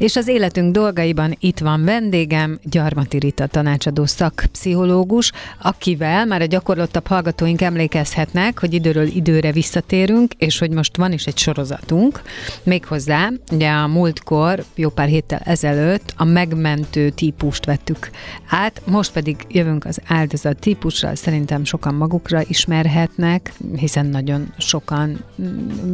És az életünk dolgaiban itt van vendégem, Gyarmati Rita tanácsadó szakpszichológus, akivel már a gyakorlottabb hallgatóink emlékezhetnek, hogy időről időre visszatérünk, és hogy most van is egy sorozatunk. Méghozzá, ugye a múltkor, jó pár héttel ezelőtt a megmentő típust vettük át, most pedig jövünk az áldozat típusra, szerintem sokan magukra ismerhetnek, hiszen nagyon sokan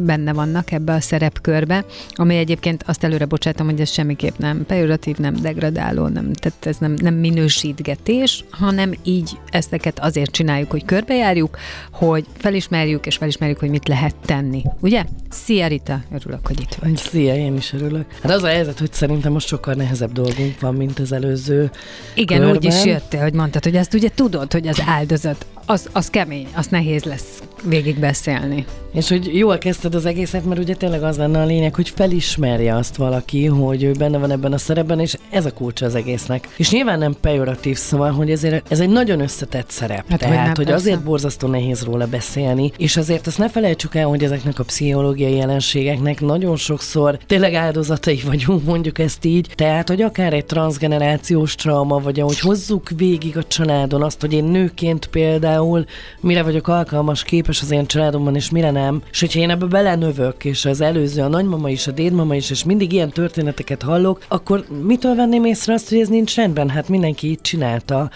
benne vannak ebbe a szerepkörbe, ami egyébként azt előre bocsátom, hogy ez semmiképp nem pejoratív, nem degradáló, nem, tehát ez nem, nem minősítgetés, hanem így ezteket azért csináljuk, hogy körbejárjuk, hogy felismerjük, és felismerjük, hogy mit lehet tenni. Ugye? Szia Rita, örülök, hogy itt vagy. Szia, én is örülök. Hát az a helyzet, hogy szerintem most sokkal nehezebb dolgunk van, mint az előző Igen, körben. úgy is jöttél, hogy mondtad, hogy ezt ugye tudod, hogy az áldozat, az, az kemény, az nehéz lesz végig beszélni. És hogy jól kezdted az egészet, mert ugye tényleg az lenne a lényeg, hogy felismerje azt valaki, hogy ő benne van ebben a szerepben, és ez a kulcsa az egésznek. És nyilván nem pejoratív, szóval, hogy ezért ez egy nagyon összetett szerep. Hát, hogy Tehát, nem, hogy, persze. azért borzasztó nehéz róla beszélni, és azért azt ne felejtsük el, hogy ezeknek a pszichológiai jelenségeknek nagyon sokszor tényleg áldozatai vagyunk, mondjuk ezt így. Tehát, hogy akár egy transgenerációs trauma, vagy ahogy hozzuk végig a családon azt, hogy én nőként például mire vagyok alkalmas, képes az én családomban, és mire nem. És hogyha én ebbe belenövök, és az előző, a nagymama is, a dédmama is, és mindig ilyen történeteket hallok, akkor mitől venném észre azt, hogy ez nincs rendben? Hát mindenki így csinálta.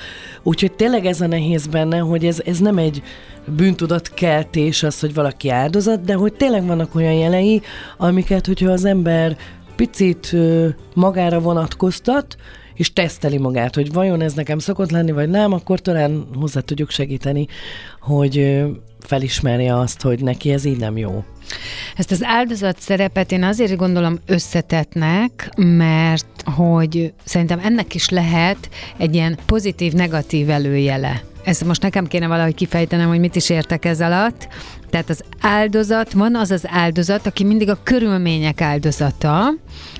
Úgyhogy tényleg ez a nehéz benne, hogy ez, ez nem egy bűntudatkeltés az, hogy valaki áldozat, de hogy tényleg vannak olyan jelei, amiket, hogyha az ember picit magára vonatkoztat, és teszteli magát, hogy vajon ez nekem szokott lenni, vagy nem, akkor talán hozzá tudjuk segíteni, hogy felismerje azt, hogy neki ez így nem jó. Ezt az áldozat szerepet én azért gondolom összetetnek, mert hogy szerintem ennek is lehet egy ilyen pozitív-negatív előjele. Ezt most nekem kéne valahogy kifejtenem, hogy mit is értek ez alatt. Tehát az áldozat, van az az áldozat, aki mindig a körülmények áldozata,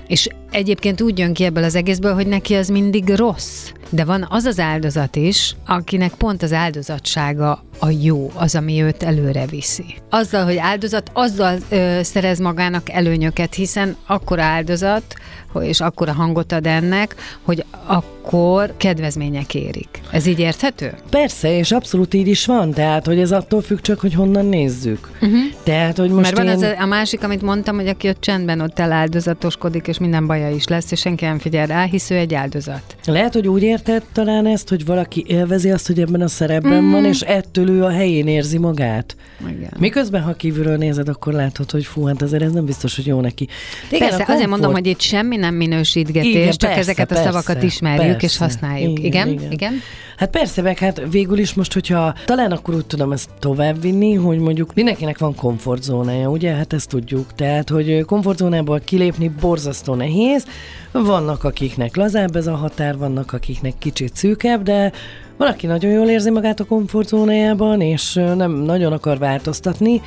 és egyébként úgy jön ki ebből az egészből, hogy neki az mindig rossz. De van az az áldozat is, akinek pont az áldozatsága a jó, az, ami őt előre viszi. Azzal, hogy áldozat, azzal ö, szerez magának előnyöket, hiszen akkor áldozat, és akkor a hangot ad ennek, hogy akkor kedvezmények érik. Ez így érthető? Persze, és abszolút így is van, tehát, hogy ez attól függ csak, hogy honnan nézzük. Uh-huh. Tehát, hogy most Mert van én... az a, másik, amit mondtam, hogy aki ott csendben ott eláldozatoskodik, és minden baja is lesz, és senki nem figyel rá, hisz ő egy áldozat. Lehet, hogy úgy érted talán ezt, hogy valaki élvezi azt, hogy ebben a szerepben mm. van, és ettől ő a helyén érzi magát. Igen. Miközben, ha kívülről nézed, akkor látod, hogy fú, hát azért ez nem biztos, hogy jó neki. Igen, Persze, a azért mondom, hogy itt semmi nem minősítgetés, Igen, csak persze, ezeket a persze, szavakat ismerjük és persze. használjuk. Igen? Igen, Igen? igen. Hát persze, meg hát végül is most, hogyha talán akkor úgy tudom ezt továbbvinni, hogy mondjuk mindenkinek van komfortzónája, ugye? Hát ezt tudjuk. Tehát, hogy komfortzónából kilépni borzasztó nehéz. Vannak, akiknek lazább ez a határ, vannak, akiknek kicsit szűkebb, de valaki nagyon jól érzi magát a komfortzónájában, és nem nagyon akar változtatni,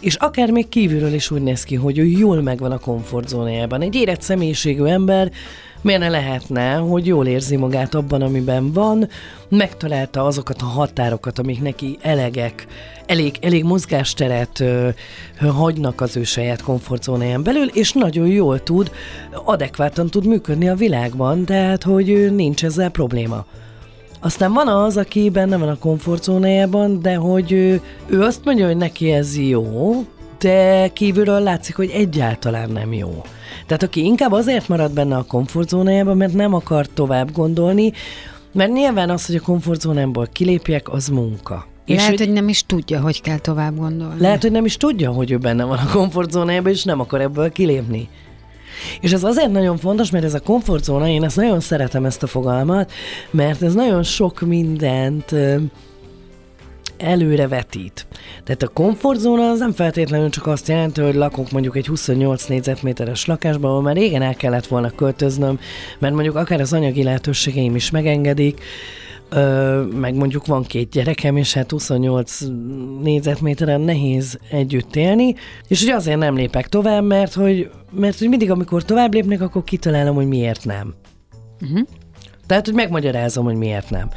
és akár még kívülről is úgy néz ki, hogy ő jól megvan a komfortzónájában. Egy érett személyiségű ember miért ne lehetne, hogy jól érzi magát abban, amiben van, megtalálta azokat a határokat, amik neki elegek, elég, elég mozgásteret ö, hagynak az ő saját komfortzónáján belül, és nagyon jól tud, adekvátan tud működni a világban, tehát hogy nincs ezzel probléma. Aztán van az, aki benne van a komfortzónájában, de hogy ő, ő azt mondja, hogy neki ez jó, de kívülről látszik, hogy egyáltalán nem jó. Tehát aki inkább azért marad benne a komfortzónájában, mert nem akar tovább gondolni, mert nyilván az, hogy a komfortzónámból kilépjek, az munka. És Lehet, hogy nem is tudja, hogy kell tovább gondolni. lehet, hogy nem is tudja, hogy ő benne van a komfortzónájában, és nem akar ebből kilépni. És ez azért nagyon fontos, mert ez a komfortzóna, én ezt nagyon szeretem ezt a fogalmat, mert ez nagyon sok mindent előre vetít. Tehát a komfortzóna az nem feltétlenül csak azt jelenti, hogy lakok mondjuk egy 28 négyzetméteres lakásban, ahol már régen el kellett volna költöznöm, mert mondjuk akár az anyagi lehetőségeim is megengedik, Ö, meg mondjuk van két gyerekem, és hát 28 négyzetméteren nehéz együtt élni, és hogy azért nem lépek tovább, mert hogy, mert hogy mindig, amikor tovább lépnek, akkor kitalálom, hogy miért nem. Uh-huh. Tehát, hogy megmagyarázom, hogy miért nem.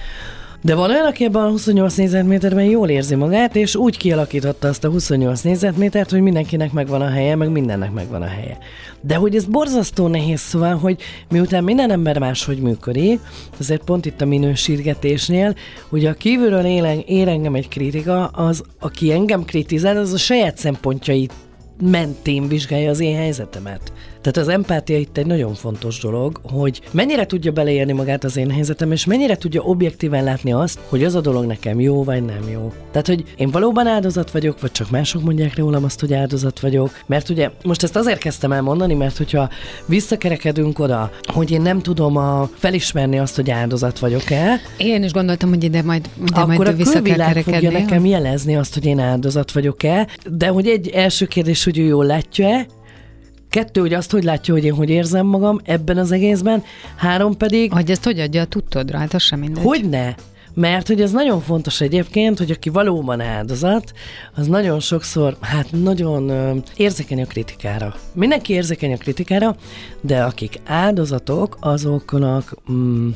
De van olyan, aki ebben a 28 négyzetméterben jól érzi magát, és úgy kialakította azt a 28 négyzetmétert, hogy mindenkinek megvan a helye, meg mindennek megvan a helye. De hogy ez borzasztó nehéz, szóval, hogy miután minden ember máshogy működik, azért pont itt a minősítgetésnél, hogy a kívülről élen, ér engem egy kritika, az, aki engem kritizál, az a saját szempontjait mentén vizsgálja az én helyzetemet. Tehát az empátia itt egy nagyon fontos dolog, hogy mennyire tudja beleérni magát az én helyzetem, és mennyire tudja objektíven látni azt, hogy az a dolog nekem jó vagy nem jó. Tehát, hogy én valóban áldozat vagyok, vagy csak mások mondják rólam azt, hogy áldozat vagyok. Mert ugye most ezt azért kezdtem el mondani, mert hogyha visszakerekedünk oda, hogy én nem tudom a, felismerni azt, hogy áldozat vagyok-e. Én is gondoltam, hogy ide majd, ide akkor majd a vissza kell fogja nekem jelezni azt, hogy én áldozat vagyok-e, de hogy egy első kérdés, hogy ő jól látja-e, Kettő, hogy azt, hogy látja, hogy én hogy érzem magam ebben az egészben. Három pedig, Hogy ezt hogy adja a tudtodra, hát az sem mindegy. hogy ne. Mert hogy ez nagyon fontos egyébként, hogy aki valóban áldozat, az nagyon sokszor, hát nagyon ö, érzékeny a kritikára. Mindenki érzékeny a kritikára, de akik áldozatok, azoknak... Mm,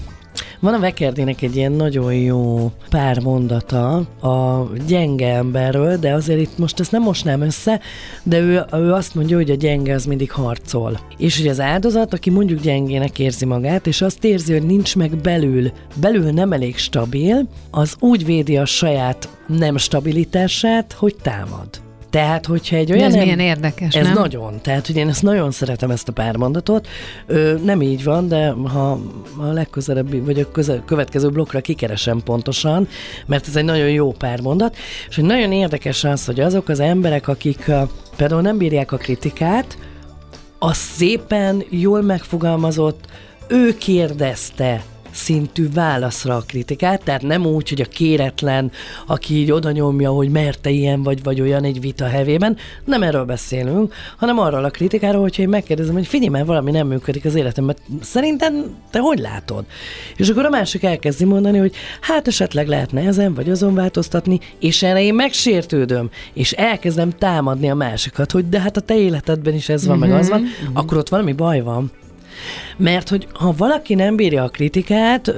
van a Vekerdének egy ilyen nagyon jó pár mondata a gyenge emberről, de azért itt most ezt nem mosnám össze, de ő, ő azt mondja, hogy a gyenge az mindig harcol. És hogy az áldozat, aki mondjuk gyengének érzi magát, és azt érzi, hogy nincs meg belül, belül nem elég stabil, az úgy védi a saját nem stabilitását, hogy támad. Tehát, hogyha egy De olyan... ez em- milyen érdekes, ez nem? nagyon. Tehát, hogy én ezt nagyon szeretem, ezt a pármondatot. Ö, nem így van, de ha a legközelebbi, vagy a közel, következő blokkra kikeresem pontosan, mert ez egy nagyon jó pármondat, és hogy nagyon érdekes az, hogy azok az emberek, akik például nem bírják a kritikát, az szépen, jól megfogalmazott, ő kérdezte szintű válaszra a kritikát, tehát nem úgy, hogy a kéretlen, aki így oda nyomja, hogy mert te ilyen vagy, vagy olyan egy vita hevében, nem erről beszélünk, hanem arról a kritikáról, hogyha én megkérdezem, hogy figyelj, mert valami nem működik az életemben, szerinted te hogy látod? És akkor a másik elkezdi mondani, hogy hát esetleg lehetne ezen vagy azon változtatni, és erre én megsértődöm, és elkezdem támadni a másikat, hogy de hát a te életedben is ez van, meg az van, akkor ott valami baj van. Mert hogy ha valaki nem bírja a kritikát,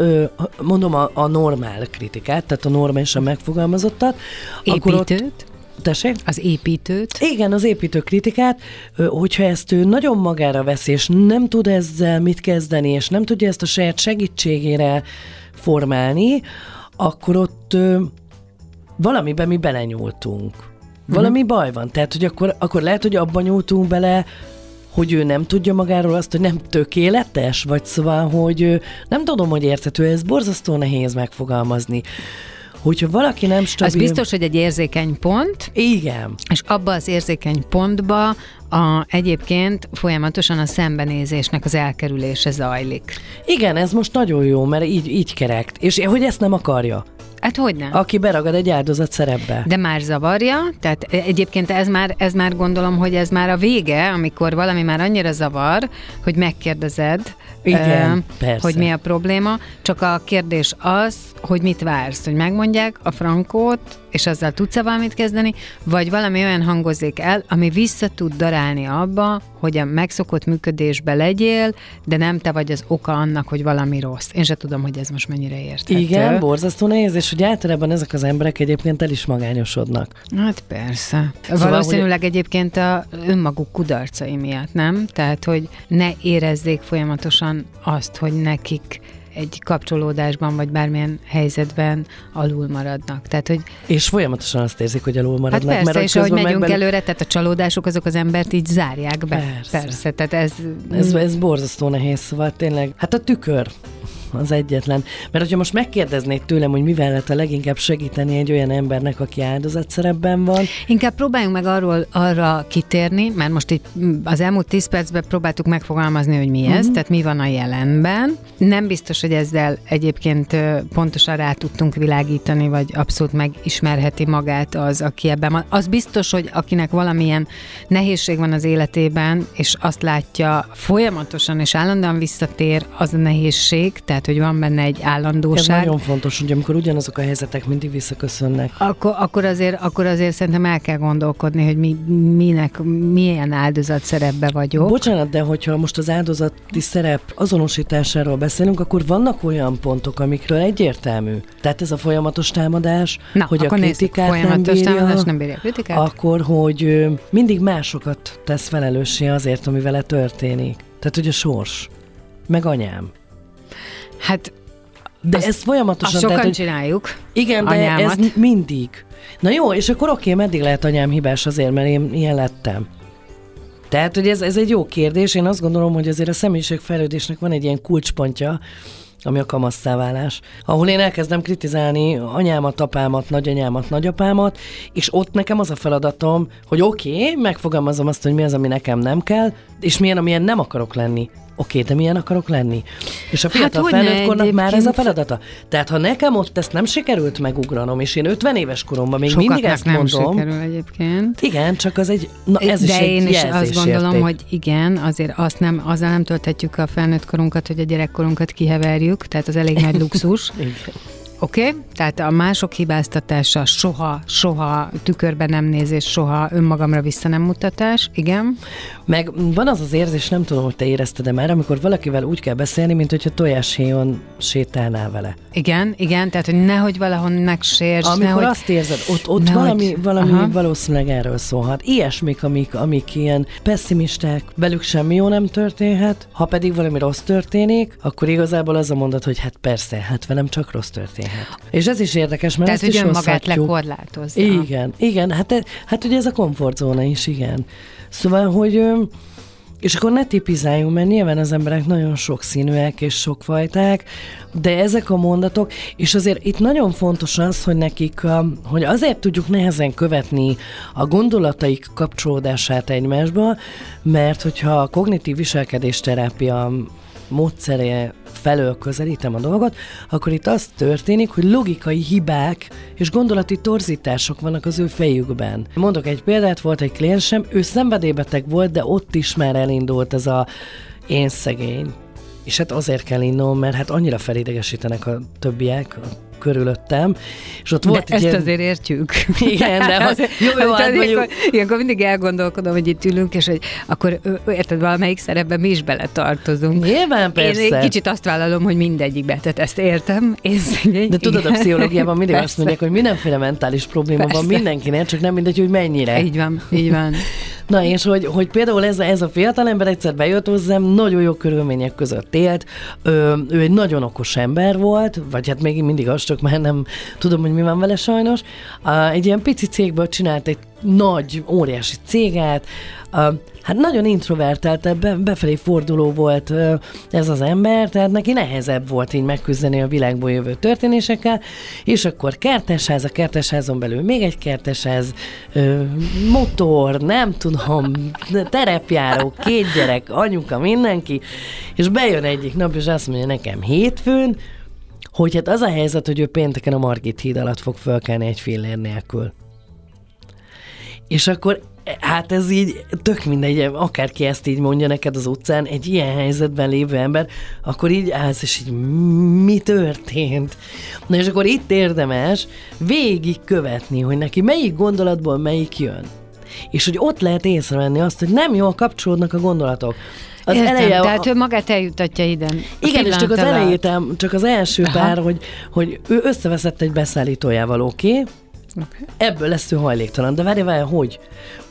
mondom a, a normál kritikát, tehát a normálisan megfogalmazottat, akkor ott... Építőt? Tessék? Az építőt? Igen, az építő kritikát, hogyha ezt ő nagyon magára veszi, és nem tud ezzel mit kezdeni, és nem tudja ezt a saját segítségére formálni, akkor ott ö, valamiben mi belenyúltunk. Valami uh-huh. baj van. Tehát, hogy akkor, akkor lehet, hogy abban nyúltunk bele, hogy ő nem tudja magáról azt, hogy nem tökéletes, vagy szóval, hogy nem tudom, hogy érthető, ez borzasztó nehéz megfogalmazni. Hogyha valaki nem stabil... Az biztos, hogy egy érzékeny pont, Igen. és abba az érzékeny pontba a, egyébként folyamatosan a szembenézésnek az elkerülése zajlik. Igen, ez most nagyon jó, mert így, így kerekt. És hogy ezt nem akarja. Hát hogy nem? Aki beragad egy áldozat szerepbe. De már zavarja, tehát egyébként ez már, ez már gondolom, hogy ez már a vége, amikor valami már annyira zavar, hogy megkérdezed, Igen, ö, persze. hogy mi a probléma, csak a kérdés az, hogy mit vársz, hogy megmondják a frankót, és azzal tudsz-e valamit kezdeni, vagy valami olyan hangozik el, ami vissza tud darálni abba, hogy a megszokott működésbe legyél, de nem te vagy az oka annak, hogy valami rossz. Én se tudom, hogy ez most mennyire érthető. Igen, borzasztó nehéz, és hogy általában ezek az emberek egyébként el is magányosodnak. Hát persze. Szóval, Valószínűleg egyébként a önmaguk kudarcai miatt, nem? Tehát, hogy ne érezzék folyamatosan azt, hogy nekik egy kapcsolódásban, vagy bármilyen helyzetben alul maradnak. Tehát, hogy És folyamatosan azt érzik, hogy alul hát maradnak. persze, hogy és ahogy megyünk meg bele- előre, tehát a csalódások azok az embert így zárják be. Persze. persze tehát ez, Ez, ez borzasztó nehéz, szóval tényleg. Hát a tükör. Az egyetlen. Mert hogyha most megkérdeznéd tőlem, hogy mivel lehet a leginkább segíteni egy olyan embernek, aki áldozatszerepben van, Inkább próbáljunk meg arról arra kitérni, mert most itt mm, az elmúlt 10 percben próbáltuk megfogalmazni, hogy mi ez, uh-huh. tehát mi van a jelenben. Nem biztos, hogy ezzel egyébként pontosan rá tudtunk világítani, vagy abszolút megismerheti magát az, aki ebben van. Az biztos, hogy akinek valamilyen nehézség van az életében, és azt látja folyamatosan és állandóan visszatér, az a nehézség, tehát hogy van benne egy ez állandóság. nagyon fontos, hogy amikor ugyanazok a helyzetek mindig visszaköszönnek. Akkor, akkor, azért, akkor azért szerintem el kell gondolkodni, hogy mi, minek, milyen áldozat szerepbe vagyok. Bocsánat, de hogyha most az áldozati szerep azonosításáról beszélünk, akkor vannak olyan pontok, amikről egyértelmű. Tehát ez a folyamatos támadás, Na, hogy a akkor nézzük, kritikát nem folyamatos bírja, támadás nem bírja a kritikát. akkor, hogy mindig másokat tesz felelőssé azért, ami vele történik. Tehát, hogy a sors, meg anyám. Hát De Azt- ezt folyamatosan... azt sokan tehát, hogy csináljuk. igen, de anyámat. ez mindig. Na jó, és akkor oké, meddig lehet anyám hibás azért, mert én ilyen lettem. Tehát, hogy ez, ez egy jó kérdés. Én azt gondolom, hogy azért a személyiségfejlődésnek van egy ilyen kulcspontja, ami a kamasszáválás, ahol én elkezdem kritizálni anyámat, apámat, nagyanyámat, nagyapámat, és ott nekem az a feladatom, hogy oké, okay, megfogalmazom azt, hogy mi az, ami nekem nem kell, és milyen, amilyen nem akarok lenni. Oké, de milyen akarok lenni? És a fiatal Hát hogyne felnőtt kornak már ez a feladata. Tehát ha nekem ott ezt nem sikerült megugranom, és én 50 éves koromban még mindig Sokaknak ezt nem mondom, sikerül egyébként. igen, csak az egy, na ez De is egy én is azt gondolom, hogy igen, azért azt nem, azzal nem tölthetjük a felnőtt korunkat, hogy a gyerekkorunkat kiheverjük, tehát az elég nagy luxus. Igen. Oké? Okay? Tehát a mások hibáztatása soha, soha tükörben nem nézés, soha önmagamra vissza nem mutatás. Igen. Meg van az az érzés, nem tudom, hogy te érezted-e már, amikor valakivel úgy kell beszélni, mint hogyha tojáshéjon sétálnál vele. Igen, igen, tehát hogy nehogy valahol megsérts, Amikor nehogy... azt érzed, ott, ott nehogy- valami, valami Aha. valószínűleg erről szólhat. Ilyesmik, amik, amik ilyen pessimisták, velük semmi jó nem történhet, ha pedig valami rossz történik, akkor igazából az a mondat, hogy hát persze, hát velem csak rossz történhet. És ez is érdekes, mert Tehát, ezt hogy is önmagát lekorlátozza. Igen, igen, hát, e- hát ugye ez a komfortzóna is, igen. Szóval, hogy és akkor ne tipizáljunk, mert nyilván az emberek nagyon sokszínűek és sokfajták, de ezek a mondatok, és azért itt nagyon fontos az, hogy nekik, hogy azért tudjuk nehezen követni a gondolataik kapcsolódását egymásba, mert hogyha a kognitív viselkedésterápia módszere felől közelítem a dolgot, akkor itt az történik, hogy logikai hibák és gondolati torzítások vannak az ő fejükben. Mondok egy példát, volt egy kliensem, ő szenvedélybeteg volt, de ott is már elindult ez a én szegény. És hát azért kell innom, mert hát annyira felidegesítenek a többiek körülöttem, és ott volt de ezt ilyen... azért értjük. Igen, de Azért- jó, jó, hát mondjuk- ilyenkor, ilyenkor mindig elgondolkodom, hogy itt ülünk, és hogy akkor érted, valamelyik szerepben mi is beletartozunk. Nyilván Én persze. egy kicsit azt vállalom, hogy mindegyikbe, tehát ezt értem. Én szegény, De tudod, a pszichológiában mindig azt Persze. mondják, hogy mindenféle mentális probléma van Persze. mindenkinek, csak nem mindegy, hogy mennyire. Így van, így van. Na és hogy, hogy például ez, a- ez a fiatal ember egyszer bejött hozzám, nagyon jó körülmények között élt, ő, ő egy nagyon okos ember volt, vagy hát még mindig az, csak már nem tudom, hogy mi van vele sajnos. Egy ilyen pici cégből csinált egy nagy, óriási céget, hát nagyon introvertált, be, befelé forduló volt ez az ember, tehát neki nehezebb volt így megküzdeni a világból jövő történésekkel, és akkor kertesház, a kertesházon belül még egy kertesház, motor, nem tudom, terepjáró, két gyerek, anyuka, mindenki, és bejön egyik nap, és azt mondja nekem hétfőn, hogy hát az a helyzet, hogy ő pénteken a Margit híd alatt fog fölkelni egy fillér nélkül. És akkor Hát ez így tök mindegy, akárki ezt így mondja neked az utcán, egy ilyen helyzetben lévő ember, akkor így állsz, és így mi történt? Na és akkor itt érdemes végig követni, hogy neki melyik gondolatból melyik jön. És hogy ott lehet észrevenni azt, hogy nem jól kapcsolódnak a gondolatok. Az Értem, eleje, tehát ő magát eljutatja ide. igen, és csak az elejét, csak az első Aha. pár, hogy, hogy ő összeveszett egy beszállítójával, oké, okay? Okay. Ebből lesz ő hajléktalan. De várj, várj, hogy?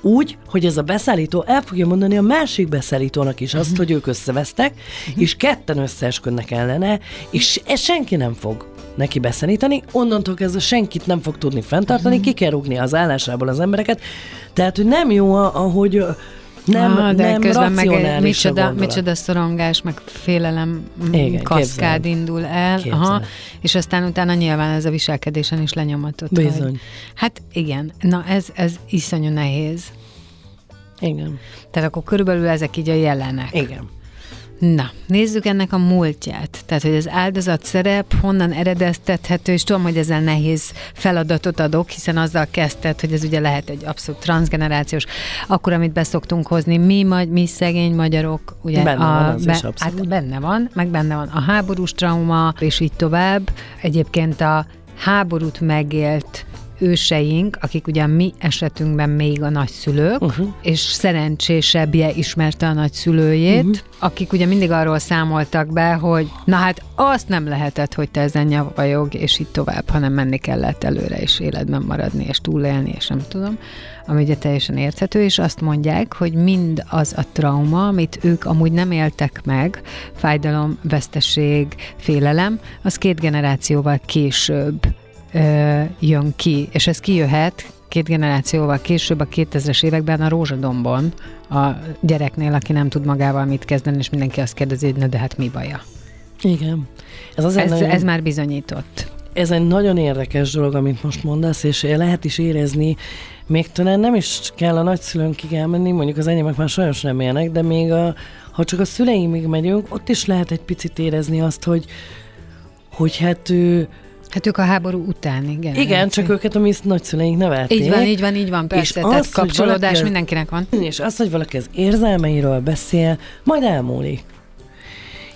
Úgy, hogy ez a beszállító el fogja mondani a másik beszállítónak is azt, hogy ők összevesztek, és ketten összeesküdnek ellene, és ez senki nem fog neki beszállítani, onnantól kezdve senkit nem fog tudni fenntartani, ki kell rúgni az állásából az embereket. Tehát, hogy nem jó, ahogy Nem, ah, de nem közben meg micsoda, gondolat. micsoda szorongás, meg félelem mm, Igen, kaszkád képzeld. indul el, Képzeld. aha, és aztán utána nyilván ez a viselkedésen is lenyomatott. Bizony. Hogy, hát igen, na ez, ez iszonyú nehéz. Igen. Tehát akkor körülbelül ezek így a jelenek. Igen. Na, nézzük ennek a múltját. Tehát, hogy az áldozat szerep honnan eredeztethető, és tudom, hogy ezzel nehéz feladatot adok, hiszen azzal kezdted, hogy ez ugye lehet egy abszolút transgenerációs, akkor, amit beszoktunk hozni, mi, magy, mi szegény magyarok, ugye Benne a, van az is abszolút. hát benne van, meg benne van a háborús trauma, és így tovább. Egyébként a háborút megélt őseink, akik ugye a mi esetünkben még a nagyszülők, uh-huh. és szerencsésebbje ismerte a nagyszülőjét, uh-huh. akik ugye mindig arról számoltak be, hogy na hát azt nem lehetett, hogy te ezen nyavajog, és így tovább, hanem menni kellett előre, és életben maradni, és túlélni, és nem tudom, ami ugye teljesen érthető, és azt mondják, hogy mind az a trauma, amit ők amúgy nem éltek meg, fájdalom, veszteség, félelem, az két generációval később ö, jön ki, és ez kijöhet két generációval később, a 2000-es években a Rózsadombon, a gyereknél, aki nem tud magával mit kezdeni, és mindenki azt kérdezi, hogy na de hát mi baja. Igen. Ez, azért Ez, nagyon, ez már bizonyított. ez egy nagyon érdekes dolog, amit most mondasz, és lehet is érezni, még talán nem is kell a nagyszülőnkig elmenni, mondjuk az enyémek már sajnos nem élnek, de még a, ha csak a szüleimig megyünk, ott is lehet egy picit érezni azt, hogy, hogy hát ő, Hát ők a háború után, igen. igen, csak őket a mi nagyszüleink nevelték. Így van, így van, így van, persze. És Tehát az, kapcsolódás valaki- mindenkinek van. És az, hogy valaki az érzelmeiről beszél, majd elmúlik.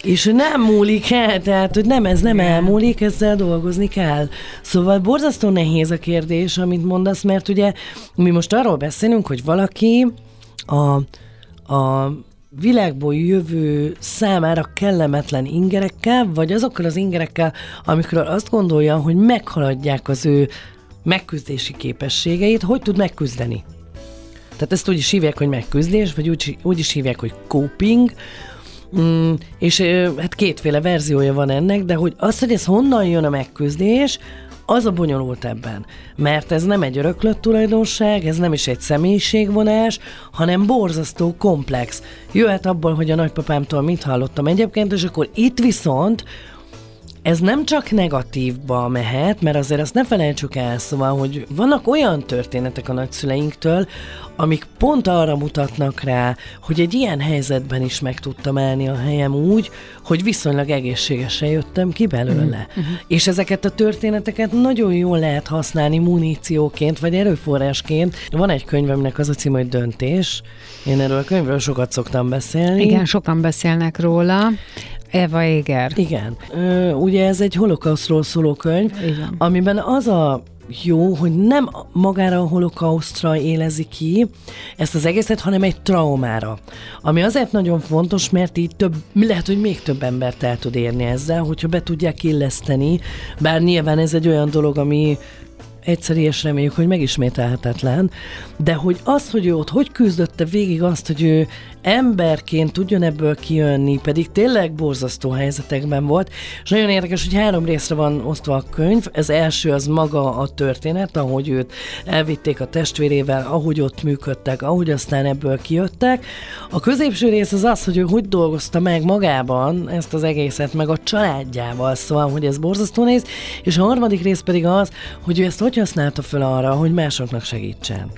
És nem múlik el, tehát hogy nem, ez nem elmúlik, ezzel dolgozni kell. Szóval borzasztó nehéz a kérdés, amit mondasz, mert ugye mi most arról beszélünk, hogy valaki a, a világból jövő számára kellemetlen ingerekkel, vagy azokkal az ingerekkel, amikről azt gondolja, hogy meghaladják az ő megküzdési képességeit, hogy tud megküzdeni. Tehát ezt úgy is hívják, hogy megküzdés, vagy úgy, úgy is hívják, hogy coping, Mm, és hát kétféle verziója van ennek, de hogy az, hogy ez honnan jön a megküzdés, az a bonyolult ebben. Mert ez nem egy öröklött tulajdonság, ez nem is egy személyiségvonás, hanem borzasztó komplex. Jöhet abból, hogy a nagypapámtól mit hallottam egyébként, és akkor itt viszont ez nem csak negatívba mehet, mert azért azt ne felejtsük el, szóval, hogy vannak olyan történetek a nagyszüleinktől, amik pont arra mutatnak rá, hogy egy ilyen helyzetben is meg tudtam állni a helyem úgy, hogy viszonylag egészségesen jöttem ki belőle. Uh-huh. És ezeket a történeteket nagyon jól lehet használni munícióként, vagy erőforrásként. Van egy könyvemnek az a cím, hogy Döntés. Én erről a könyvről sokat szoktam beszélni. Igen, sokan beszélnek róla. Eva Éger. Igen. Ö, ugye ez egy holokausztról szóló könyv, Igen. amiben az a jó, hogy nem magára a holokausztra élezi ki ezt az egészet, hanem egy traumára. Ami azért nagyon fontos, mert így több, lehet, hogy még több embert el tud érni ezzel, hogyha be tudják illeszteni, bár nyilván ez egy olyan dolog, ami egyszerű, és reméljük, hogy megismételhetetlen, de hogy az, hogy ő ott hogy küzdötte végig azt, hogy ő emberként tudjon ebből kijönni, pedig tényleg borzasztó helyzetekben volt, és nagyon érdekes, hogy három részre van osztva a könyv, ez első az maga a történet, ahogy őt elvitték a testvérével, ahogy ott működtek, ahogy aztán ebből kijöttek. A középső rész az az, hogy ő hogy dolgozta meg magában ezt az egészet, meg a családjával, szóval, hogy ez borzasztó néz, és a harmadik rész pedig az, hogy ő ezt hogy használta fel arra, hogy másoknak segítsen.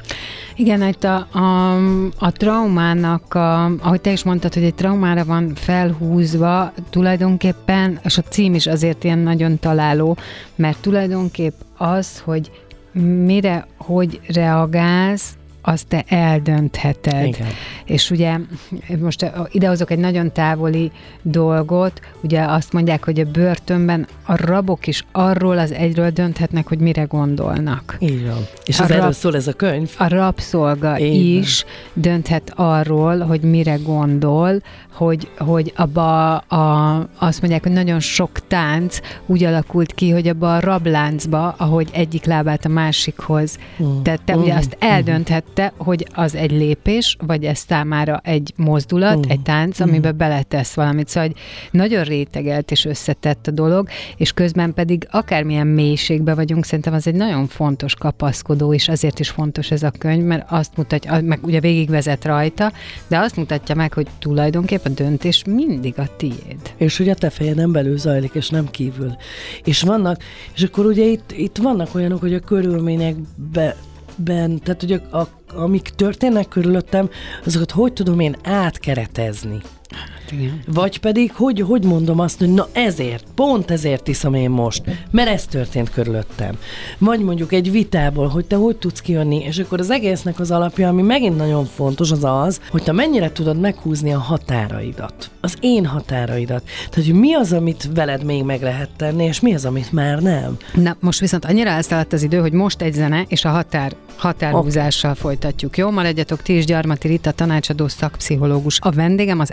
Igen, itt a, a, a traumának, a, ahogy te is mondtad, hogy egy traumára van felhúzva tulajdonképpen, és a cím is azért ilyen nagyon találó, mert tulajdonképp az, hogy mire, hogy reagálsz, azt te eldöntheted. Igen. És ugye most idehozok egy nagyon távoli dolgot, ugye azt mondják, hogy a börtönben a rabok is arról az egyről dönthetnek, hogy mire gondolnak. Így van. És A az erről rab- szól ez a könyv. A rabszolga van. is dönthet arról, hogy mire gondol, hogy, hogy abba a, azt mondják, hogy nagyon sok tánc úgy alakult ki, hogy abba a rabláncba, ahogy egyik lábát a másikhoz Mm. tette, Mhm. ugye azt eldönthette, hogy az egy lépés, vagy ezt számára egy mozdulat, Mm. egy tánc, amiben beletesz valamit. Szóval hogy nagyon rétegelt és összetett a dolog, és közben pedig akármilyen mélységben vagyunk, szerintem az egy nagyon fontos kapaszkodó, és azért is fontos ez a könyv, mert azt mutatja, meg ugye végigvezet rajta, de azt mutatja meg, hogy tulajdonképpen a döntés mindig a tiéd. És hogy a te fejeden belül zajlik, és nem kívül. És vannak, és akkor ugye itt, itt vannak olyanok, hogy a körülményekben, ben, tehát hogy a, a, amik történnek körülöttem, azokat hogy tudom én átkeretezni. Igen. Vagy pedig, hogy, hogy mondom azt, hogy na ezért, pont ezért iszom én most, mert ez történt körülöttem. Vagy mondjuk egy vitából, hogy te hogy tudsz kijönni, és akkor az egésznek az alapja, ami megint nagyon fontos, az az, hogy te mennyire tudod meghúzni a határaidat. Az én határaidat. Tehát, hogy mi az, amit veled még meg lehet tenni, és mi az, amit már nem. Na, most viszont annyira elszaladt az idő, hogy most egy zene, és a határ, határhúzással folytatjuk. Jó, maradjatok ti is, Gyarmati Rita, tanácsadó szakpszichológus. A vendégem az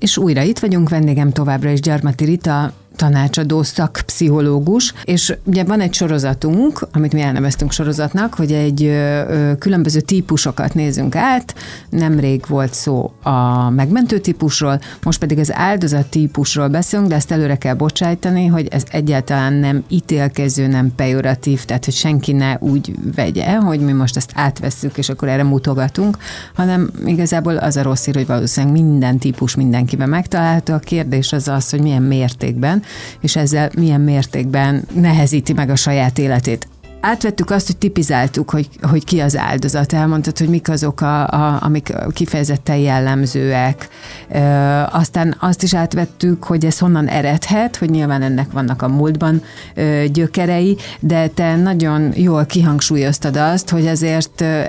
És újra itt vagyunk, vendégem továbbra is Gyarmati Rita, tanácsadó szakpszichológus, és ugye van egy sorozatunk, amit mi elneveztünk sorozatnak, hogy egy ö, különböző típusokat nézünk át. Nemrég volt szó a megmentő típusról, most pedig az áldozat típusról beszélünk, de ezt előre kell bocsájtani, hogy ez egyáltalán nem ítélkező, nem pejoratív, tehát hogy senki ne úgy vegye, hogy mi most ezt átvesszük, és akkor erre mutogatunk, hanem igazából az a rossz hír, hogy valószínűleg minden típus mindenkiben megtalálható. A kérdés az az, hogy milyen mértékben, és ezzel milyen mértékben nehezíti meg a saját életét. Átvettük azt, hogy tipizáltuk, hogy, hogy ki az áldozat. Elmondtad, hogy mik azok, a, a, amik kifejezetten jellemzőek. Ö, aztán azt is átvettük, hogy ez honnan eredhet, hogy nyilván ennek vannak a múltban ö, gyökerei, de te nagyon jól kihangsúlyoztad azt, hogy azért ö,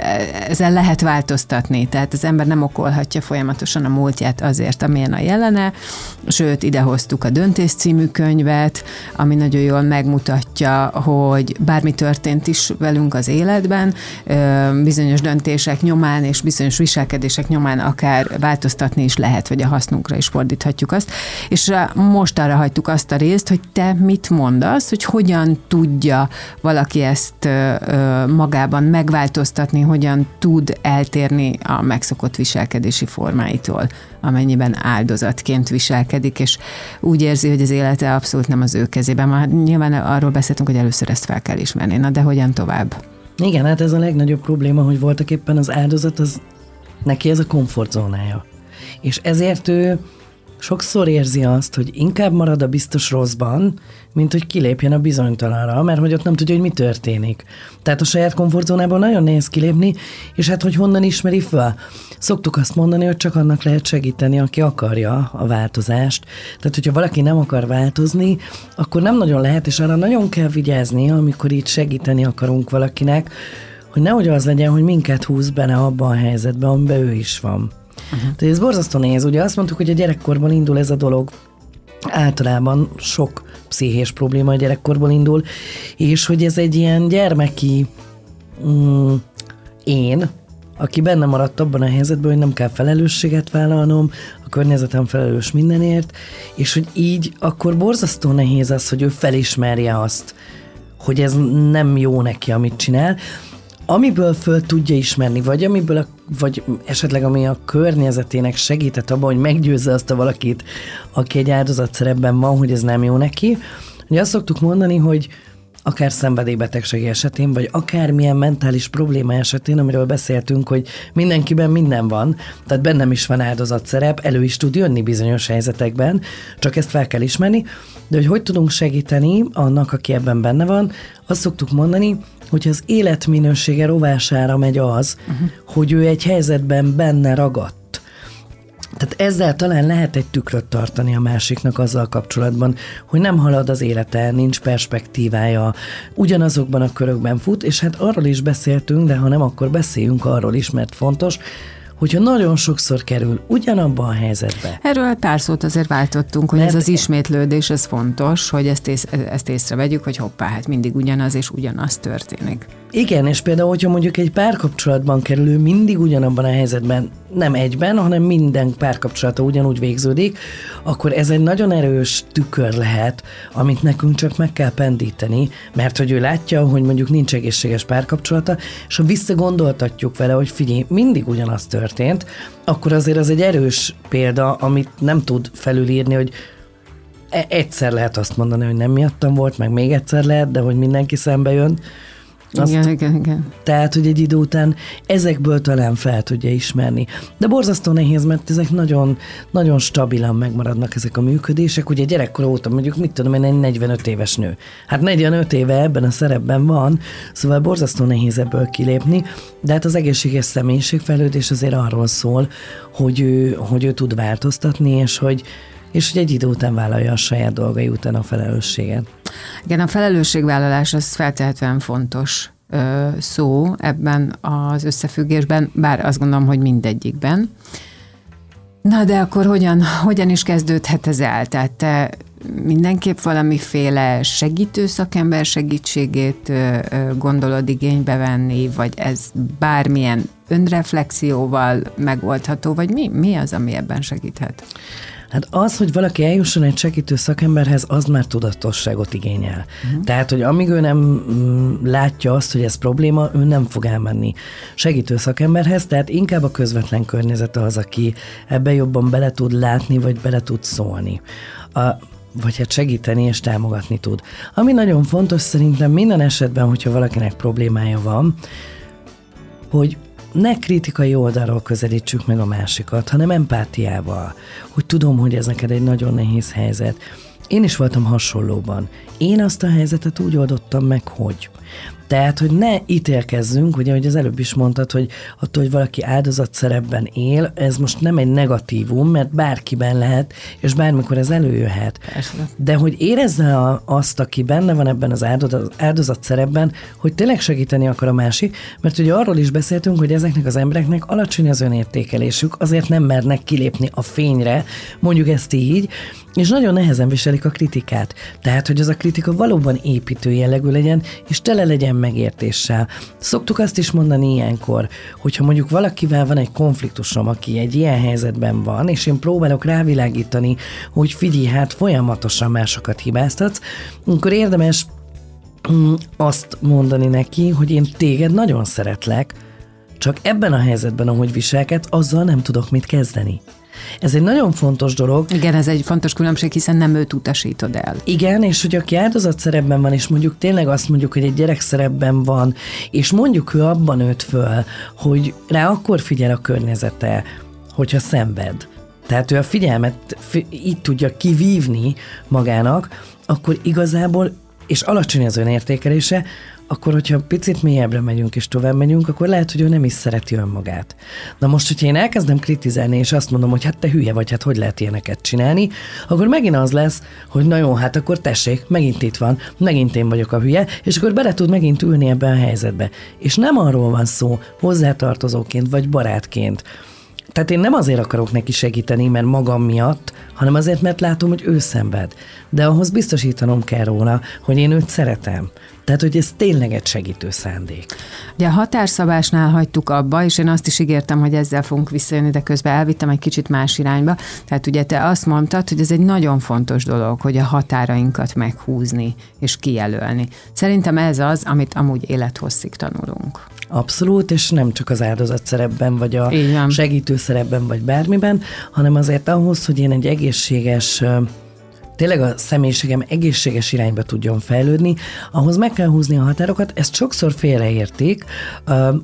ezzel lehet változtatni. Tehát az ember nem okolhatja folyamatosan a múltját azért, amilyen a jelene. Sőt, idehoztuk a Döntés című könyvet, ami nagyon jól megmutatja, hogy bármi történt is velünk az életben, bizonyos döntések nyomán és bizonyos viselkedések nyomán akár változtatni is lehet, vagy a hasznunkra is fordíthatjuk azt. És most arra hagytuk azt a részt, hogy te mit mondasz, hogy hogyan tudja valaki ezt magában megváltoztatni, hogyan tud eltérni a megszokott viselkedési formáitól, amennyiben áldozatként viselkedik, és úgy érzi, hogy az élete abszolút nem az ő kezében. Már nyilván arról beszéltünk, hogy először ezt fel kell ismerni. Na de hogyan tovább? Igen, hát ez a legnagyobb probléma, hogy voltak éppen az áldozat, az neki ez a komfortzónája. És ezért ő sokszor érzi azt, hogy inkább marad a biztos rosszban, mint hogy kilépjen a bizonytalanra, mert hogy ott nem tudja, hogy mi történik. Tehát a saját komfortzónából nagyon nehéz kilépni, és hát hogy honnan ismeri fel. Szoktuk azt mondani, hogy csak annak lehet segíteni, aki akarja a változást. Tehát, hogyha valaki nem akar változni, akkor nem nagyon lehet, és arra nagyon kell vigyázni, amikor így segíteni akarunk valakinek, hogy nehogy az legyen, hogy minket húz benne abban a helyzetben, amiben ő is van. Uh-huh. Tehát ez borzasztó nehéz. Ugye azt mondtuk, hogy a gyerekkorban indul ez a dolog, általában sok pszichés probléma a gyerekkorból indul, és hogy ez egy ilyen gyermeki mm, én, aki benne maradt abban a helyzetben, hogy nem kell felelősséget vállalnom, a környezetem felelős mindenért, és hogy így akkor borzasztó nehéz az, hogy ő felismerje azt, hogy ez nem jó neki, amit csinál, amiből föl tudja ismerni, vagy amiből a, vagy esetleg ami a környezetének segített abban, hogy meggyőzze azt a valakit, aki egy áldozatszerepben van, hogy ez nem jó neki. Ugye azt szoktuk mondani, hogy akár szenvedélybetegség esetén, vagy akármilyen mentális probléma esetén, amiről beszéltünk, hogy mindenkiben minden van, tehát bennem is van áldozatszerep, elő is tud jönni bizonyos helyzetekben, csak ezt fel kell ismerni, de hogy hogy tudunk segíteni annak, aki ebben benne van, azt szoktuk mondani, hogy az életminősége rovására megy az, uh-huh. hogy ő egy helyzetben benne ragadt, Tehát ezzel talán lehet egy tükröt tartani a másiknak azzal kapcsolatban, hogy nem halad az élete, nincs perspektívája, ugyanazokban a körökben fut, és hát arról is beszéltünk, de ha nem, akkor beszéljünk arról is, mert fontos, hogyha nagyon sokszor kerül ugyanabban a helyzetbe. Erről pár szót azért váltottunk, hogy Mert ez az ismétlődés, ez fontos, hogy ezt, ész, ezt észrevegyük, hogy hoppá, hát mindig ugyanaz és ugyanaz történik. Igen, és például, hogyha mondjuk egy párkapcsolatban kerülő mindig ugyanabban a helyzetben, nem egyben, hanem minden párkapcsolata ugyanúgy végződik, akkor ez egy nagyon erős tükör lehet, amit nekünk csak meg kell pendíteni, mert hogy ő látja, hogy mondjuk nincs egészséges párkapcsolata, és ha visszagondoltatjuk vele, hogy figyelj, mindig ugyanaz történt, akkor azért az egy erős példa, amit nem tud felülírni, hogy e- egyszer lehet azt mondani, hogy nem miattam volt, meg még egyszer lehet, de hogy mindenki szembe jön, azt, igen, igen, igen. Tehát, hogy egy idő után ezekből talán fel tudja ismerni. De borzasztó nehéz, mert ezek nagyon, nagyon stabilan megmaradnak ezek a működések. Ugye gyerekkor óta, mondjuk mit tudom én, egy 45 éves nő. Hát 45 éve ebben a szerepben van, szóval borzasztó nehéz ebből kilépni, de hát az egészséges személyiségfejlődés azért arról szól, hogy ő, hogy ő tud változtatni, és hogy, és hogy egy idő után vállalja a saját dolgai után a felelősséget. Igen, a felelősségvállalás az feltehetően fontos ö, szó ebben az összefüggésben, bár azt gondolom, hogy mindegyikben. Na de akkor hogyan, hogyan is kezdődhet ez el? Tehát te mindenképp valamiféle segítő szakember segítségét gondolod igénybe venni, vagy ez bármilyen önreflexióval megoldható, vagy mi, mi az, ami ebben segíthet? Hát az, hogy valaki eljusson egy segítő szakemberhez, az már tudatosságot igényel. Uh-huh. Tehát, hogy amíg ő nem mm, látja azt, hogy ez probléma, ő nem fog elmenni segítő szakemberhez, tehát inkább a közvetlen környezete az, aki ebbe jobban bele tud látni, vagy bele tud szólni. A, vagy hát segíteni és támogatni tud. Ami nagyon fontos szerintem minden esetben, hogyha valakinek problémája van, hogy ne kritikai oldalról közelítsük meg a másikat, hanem empátiával, hogy tudom, hogy ez neked egy nagyon nehéz helyzet. Én is voltam hasonlóban. Én azt a helyzetet úgy oldottam meg, hogy. Tehát, hogy ne ítélkezzünk, ugye, hogy az előbb is mondtad, hogy attól, hogy valaki áldozat szerepben él, ez most nem egy negatívum, mert bárkiben lehet, és bármikor ez előjöhet. Persze. De hogy érezze a, azt, aki benne van ebben az áldozat, áldozat szerepben, hogy tényleg segíteni akar a másik, mert ugye arról is beszéltünk, hogy ezeknek az embereknek alacsony az önértékelésük, azért nem mernek kilépni a fényre, mondjuk ezt így, és nagyon nehezen viselik a kritikát. Tehát, hogy az a kritika valóban építő jellegű legyen, és tele legyen megértéssel. Szoktuk azt is mondani ilyenkor, hogyha mondjuk valakivel van egy konfliktusom, aki egy ilyen helyzetben van, és én próbálok rávilágítani, hogy figyelj, hát folyamatosan másokat hibáztatsz, akkor érdemes mm, azt mondani neki, hogy én téged nagyon szeretlek, csak ebben a helyzetben, ahogy viselkedsz, azzal nem tudok mit kezdeni. Ez egy nagyon fontos dolog. Igen, ez egy fontos különbség, hiszen nem őt utasítod el. Igen, és hogy aki áldozat szerepben van, és mondjuk tényleg azt mondjuk, hogy egy gyerek szerepben van, és mondjuk ő abban nőtt föl, hogy rá akkor figyel a környezete, hogyha szenved. Tehát ő a figyelmet így tudja kivívni magának, akkor igazából és alacsony az önértékelése, akkor, hogyha picit mélyebbre megyünk és tovább megyünk, akkor lehet, hogy ő nem is szereti önmagát. Na most, hogyha én elkezdem kritizálni, és azt mondom, hogy hát te hülye vagy, hát hogy lehet ilyeneket csinálni, akkor megint az lesz, hogy na jó, hát akkor tessék, megint itt van, megint én vagyok a hülye, és akkor bele tud megint ülni ebbe a helyzetbe. És nem arról van szó hozzátartozóként vagy barátként, tehát én nem azért akarok neki segíteni, mert magam miatt, hanem azért, mert látom, hogy ő szenved. De ahhoz biztosítanom kell róla, hogy én őt szeretem. Tehát, hogy ez tényleg egy segítő szándék. Ugye a határszabásnál hagytuk abba, és én azt is ígértem, hogy ezzel fogunk visszajönni, de közben elvittem egy kicsit más irányba. Tehát ugye te azt mondtad, hogy ez egy nagyon fontos dolog, hogy a határainkat meghúzni és kijelölni. Szerintem ez az, amit amúgy élethosszig tanulunk. Abszolút, és nem csak az áldozat szerepben, vagy a segítő szerepben, vagy bármiben, hanem azért ahhoz, hogy én egy egészséges tényleg a személyiségem egészséges irányba tudjon fejlődni, ahhoz meg kell húzni a határokat, ezt sokszor félreérték,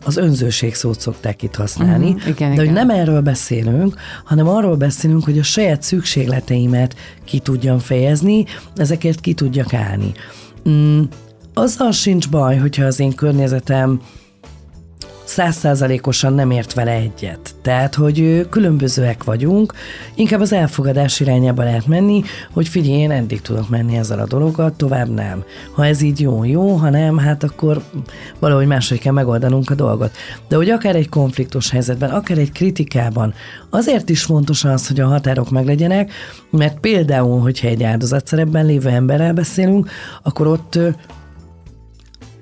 az önzőség szót szokták itt használni, uh-huh, igen, de igen. hogy nem erről beszélünk, hanem arról beszélünk, hogy a saját szükségleteimet ki tudjam fejezni, ezekért ki tudjak állni. Mm, azzal sincs baj, hogyha az én környezetem százszázalékosan nem ért vele egyet. Tehát, hogy különbözőek vagyunk, inkább az elfogadás irányába lehet menni, hogy figyelj, én eddig tudok menni ezzel a dologgal, tovább nem. Ha ez így jó, jó, ha nem, hát akkor valahogy máshogy kell megoldanunk a dolgot. De hogy akár egy konfliktus helyzetben, akár egy kritikában, azért is fontos az, hogy a határok meglegyenek, mert például, hogyha egy áldozatszerepben lévő emberrel beszélünk, akkor ott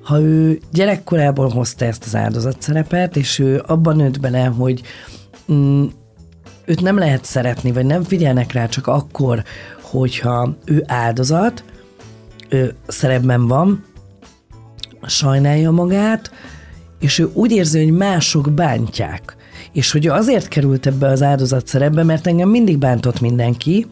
ha ő gyerekkorából hozta ezt az áldozatszerepet, és ő abban nőtt bele, hogy mm, őt nem lehet szeretni, vagy nem figyelnek rá csak akkor, hogyha ő áldozat, ő szerepben van, sajnálja magát, és ő úgy érzi, hogy mások bántják. És hogy azért került ebbe az áldozat szerepbe, mert engem mindig bántott mindenki,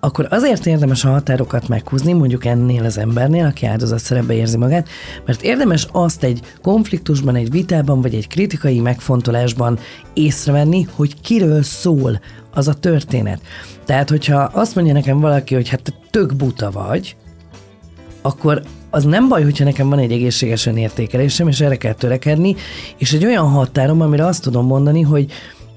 akkor azért érdemes a határokat meghúzni, mondjuk ennél az embernél, aki áldozat szerepbe érzi magát, mert érdemes azt egy konfliktusban, egy vitában, vagy egy kritikai megfontolásban észrevenni, hogy kiről szól az a történet. Tehát, hogyha azt mondja nekem valaki, hogy hát te tök buta vagy, akkor az nem baj, hogyha nekem van egy egészséges önértékelésem, és erre kell törekedni, és egy olyan határom, amire azt tudom mondani, hogy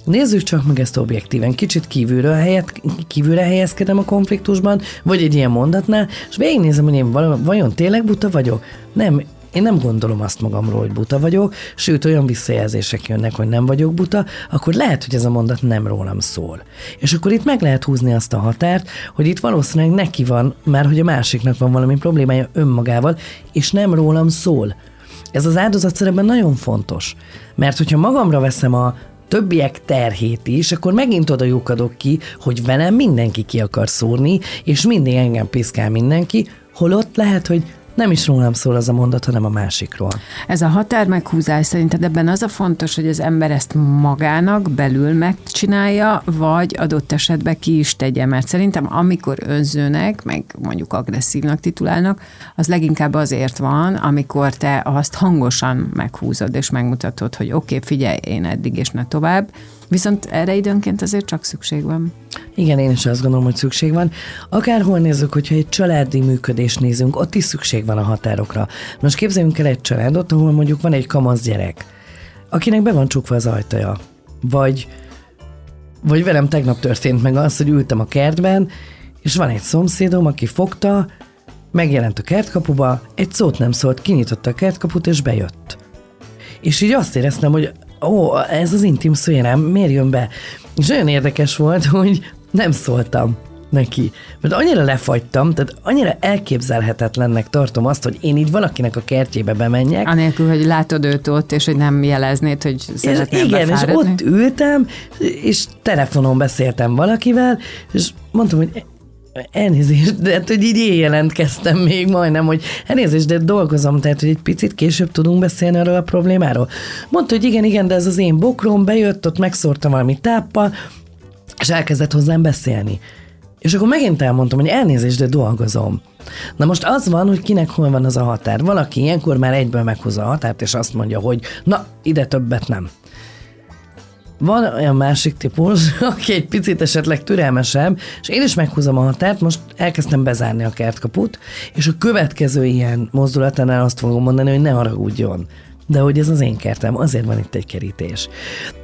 Nézzük csak meg ezt objektíven, kicsit kívülről helyet, kívülre helyezkedem a konfliktusban, vagy egy ilyen mondatnál, és végignézem, hogy én vajon tényleg buta vagyok? Nem, én nem gondolom azt magamról, hogy buta vagyok, sőt olyan visszajelzések jönnek, hogy nem vagyok buta, akkor lehet, hogy ez a mondat nem rólam szól. És akkor itt meg lehet húzni azt a határt, hogy itt valószínűleg neki van, mert hogy a másiknak van valami problémája önmagával, és nem rólam szól. Ez az áldozatszerepben nagyon fontos, mert hogyha magamra veszem a többiek terhét is, akkor megint oda lyukadok ki, hogy velem mindenki ki akar szúrni, és mindig engem piszkál mindenki, holott lehet, hogy nem is rólam szól az a mondat, hanem a másikról. Ez a határ meghúzás szerinted ebben az a fontos, hogy az ember ezt magának belül megcsinálja, vagy adott esetben ki is tegye, mert szerintem amikor önzőnek, meg mondjuk agresszívnak titulálnak, az leginkább azért van, amikor te azt hangosan meghúzod, és megmutatod, hogy oké, okay, figyelj, én eddig és ne tovább, Viszont erre időnként azért csak szükség van. Igen, én is azt gondolom, hogy szükség van. Akárhol nézzük, hogyha egy családi működést nézünk, ott is szükség van a határokra. Most képzeljünk el egy családot, ahol mondjuk van egy kamasz gyerek, akinek be van csukva az ajtaja. Vagy, vagy velem tegnap történt meg az, hogy ültem a kertben, és van egy szomszédom, aki fogta, megjelent a kertkapuba, egy szót nem szólt, kinyitotta a kertkaput, és bejött. És így azt éreztem, hogy ó, ez az intim szférám, miért jön be? És olyan érdekes volt, hogy nem szóltam neki. Mert annyira lefagytam, tehát annyira elképzelhetetlennek tartom azt, hogy én így valakinek a kertjébe bemenjek. Anélkül, hogy látod őt ott, és hogy nem jeleznéd, hogy szeretnél Igen, és ott ültem, és telefonon beszéltem valakivel, és mondtam, hogy Elnézést, de hát, hogy így én jelentkeztem még majdnem, hogy elnézést, de dolgozom, tehát, hogy egy picit később tudunk beszélni erről a problémáról. Mondta, hogy igen, igen, de ez az én bokrom, bejött, ott megszórta valami táppal, és elkezdett hozzám beszélni. És akkor megint elmondtam, hogy elnézést, de dolgozom. Na most az van, hogy kinek hol van az a határ. Valaki ilyenkor már egyből meghozza a határt, és azt mondja, hogy na, ide többet nem. Van olyan másik típus, aki egy picit esetleg türelmesebb, és én is meghúzom a határt, most elkezdtem bezárni a kertkaput, és a következő ilyen mozdulatánál azt fogom mondani, hogy ne haragudjon de hogy ez az én kertem, azért van itt egy kerítés.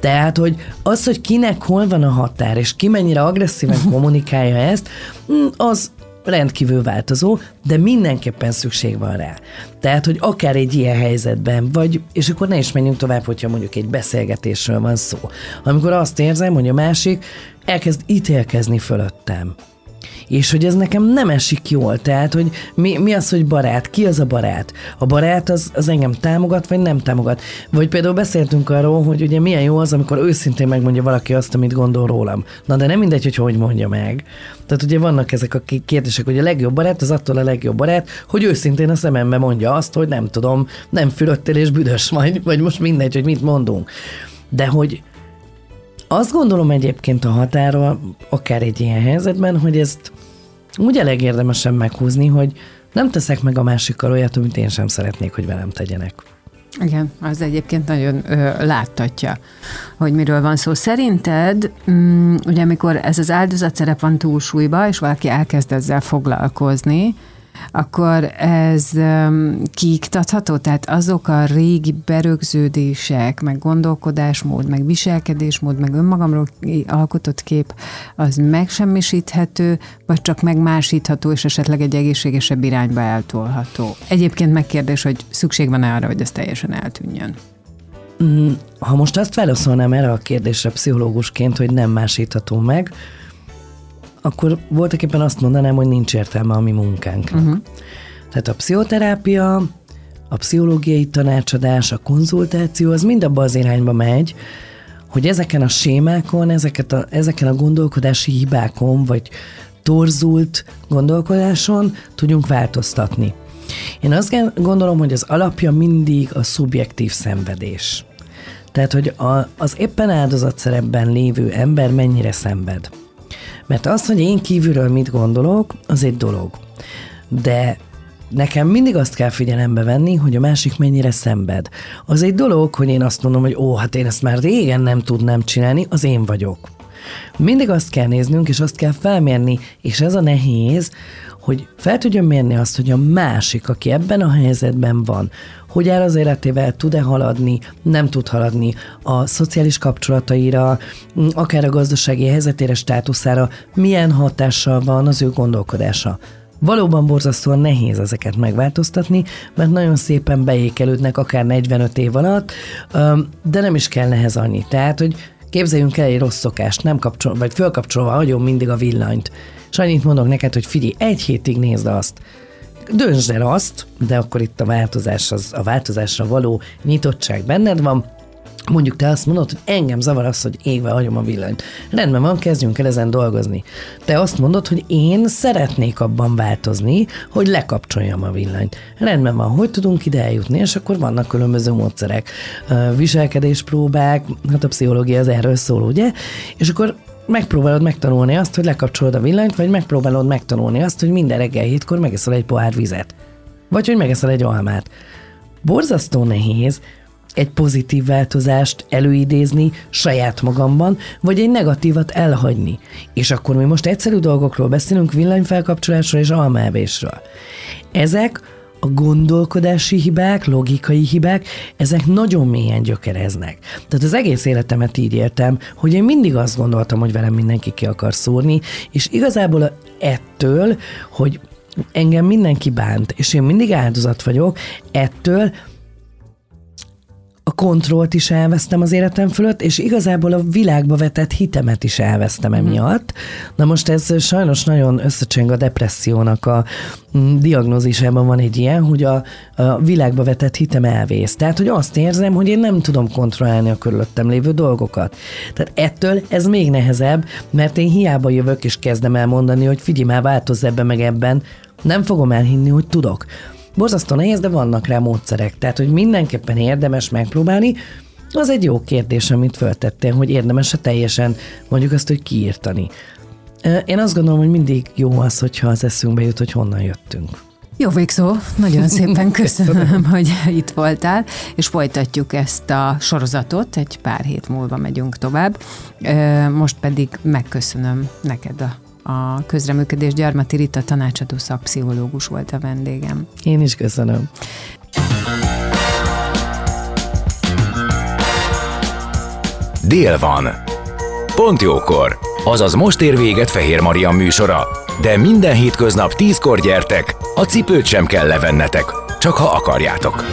Tehát, hogy az, hogy kinek hol van a határ, és ki mennyire agresszíven kommunikálja ezt, hm, az rendkívül változó, de mindenképpen szükség van rá. Tehát, hogy akár egy ilyen helyzetben, vagy, és akkor ne is menjünk tovább, hogyha mondjuk egy beszélgetésről van szó. Amikor azt érzem, hogy a másik elkezd ítélkezni fölöttem és hogy ez nekem nem esik jól, tehát, hogy mi, mi az, hogy barát, ki az a barát? A barát az, az engem támogat, vagy nem támogat? Vagy például beszéltünk arról, hogy ugye milyen jó az, amikor őszintén megmondja valaki azt, amit gondol rólam. Na de nem mindegy, hogy hogy mondja meg. Tehát ugye vannak ezek a kérdések, hogy a legjobb barát az attól a legjobb barát, hogy őszintén a szemembe mondja azt, hogy nem tudom, nem fülöttél és büdös vagy, vagy most mindegy, hogy mit mondunk. De hogy azt gondolom egyébként a határól, akár egy ilyen helyzetben, hogy ezt úgy elég érdemesen meghúzni, hogy nem teszek meg a másikkal olyat, amit én sem szeretnék, hogy velem tegyenek. Igen, az egyébként nagyon ö, láttatja, hogy miről van szó. Szerinted, mm, ugye amikor ez az áldozatszerep van túlsúlyba, és valaki elkezd ezzel foglalkozni, akkor ez kiiktatható? Tehát azok a régi berögződések, meg gondolkodásmód, meg viselkedésmód, meg önmagamról alkotott kép, az megsemmisíthető, vagy csak megmásítható, és esetleg egy egészségesebb irányba eltolható? Egyébként megkérdés, hogy szükség van-e arra, hogy ez teljesen eltűnjön? Mm, ha most azt válaszolnám erre a kérdésre pszichológusként, hogy nem másítható meg, akkor voltak éppen azt mondanám, hogy nincs értelme a mi munkánknak. Uh-huh. Tehát a pszichoterápia, a pszichológiai tanácsadás, a konzultáció, az mind abba az irányba megy, hogy ezeken a sémákon, ezeket a, ezeken a gondolkodási hibákon, vagy torzult gondolkodáson tudjunk változtatni. Én azt gondolom, hogy az alapja mindig a szubjektív szenvedés. Tehát, hogy a, az éppen áldozatszerepben lévő ember mennyire szenved. Mert az, hogy én kívülről mit gondolok, az egy dolog. De nekem mindig azt kell figyelembe venni, hogy a másik mennyire szenved. Az egy dolog, hogy én azt mondom, hogy ó, hát én ezt már régen nem tudnám csinálni, az én vagyok. Mindig azt kell néznünk, és azt kell felmérni, és ez a nehéz, hogy fel tudjon mérni azt, hogy a másik, aki ebben a helyzetben van, hogy áll az életével, tud-e haladni, nem tud haladni a szociális kapcsolataira, akár a gazdasági helyzetére, státuszára, milyen hatással van az ő gondolkodása. Valóban borzasztóan nehéz ezeket megváltoztatni, mert nagyon szépen beékelődnek akár 45 év alatt, de nem is kell nehez annyi. Tehát, hogy képzeljünk el egy rossz szokást, nem kapcsol, vagy fölkapcsolva hagyom mindig a villanyt. És annyit mondok neked, hogy figyelj, egy hétig nézd azt, döntsd el azt, de akkor itt a változás, az, a változásra való nyitottság benned van, Mondjuk te azt mondod, hogy engem zavar az, hogy égve hagyom a villanyt. Rendben van, kezdjünk el ezen dolgozni. Te azt mondod, hogy én szeretnék abban változni, hogy lekapcsoljam a villanyt. Rendben van, hogy tudunk ide eljutni, és akkor vannak különböző módszerek. Viselkedéspróbák, hát a pszichológia az erről szól, ugye? És akkor megpróbálod megtanulni azt, hogy lekapcsolod a villanyt, vagy megpróbálod megtanulni azt, hogy minden reggel hétkor megeszel egy pohár vizet. Vagy hogy megeszel egy almát. Borzasztó nehéz egy pozitív változást előidézni saját magamban, vagy egy negatívat elhagyni. És akkor mi most egyszerű dolgokról beszélünk, villanyfelkapcsolásról és almávésről. Ezek a gondolkodási hibák, logikai hibák, ezek nagyon mélyen gyökereznek. Tehát az egész életemet így éltem, hogy én mindig azt gondoltam, hogy velem mindenki ki akar szúrni, és igazából ettől, hogy engem mindenki bánt, és én mindig áldozat vagyok, ettől kontrollt is elvesztem az életem fölött, és igazából a világba vetett hitemet is elvesztem mhm. emiatt. Na most ez sajnos nagyon összecseng a depressziónak a mm, diagnózisában van egy ilyen, hogy a, a világba vetett hitem elvész. Tehát, hogy azt érzem, hogy én nem tudom kontrollálni a körülöttem lévő dolgokat. Tehát ettől ez még nehezebb, mert én hiába jövök és kezdem el mondani, hogy figyelj már, változz ebben meg ebben, nem fogom elhinni, hogy tudok. Borzasztó nehéz, de vannak rá módszerek. Tehát, hogy mindenképpen érdemes megpróbálni, az egy jó kérdés, amit föltettél, hogy érdemes-e teljesen mondjuk azt, hogy kiírtani. Én azt gondolom, hogy mindig jó az, hogyha az eszünkbe jut, hogy honnan jöttünk. Jó végszó, nagyon szépen köszönöm, hogy itt voltál, és folytatjuk ezt a sorozatot, egy pár hét múlva megyünk tovább. Most pedig megköszönöm neked a a közreműködés Gyarmati Rita tanácsadó szakpszichológus volt a vendégem. Én is köszönöm. Dél van. Pont jókor. Azaz most ér véget Fehér Maria műsora. De minden hétköznap tízkor gyertek, a cipőt sem kell levennetek, csak ha akarjátok.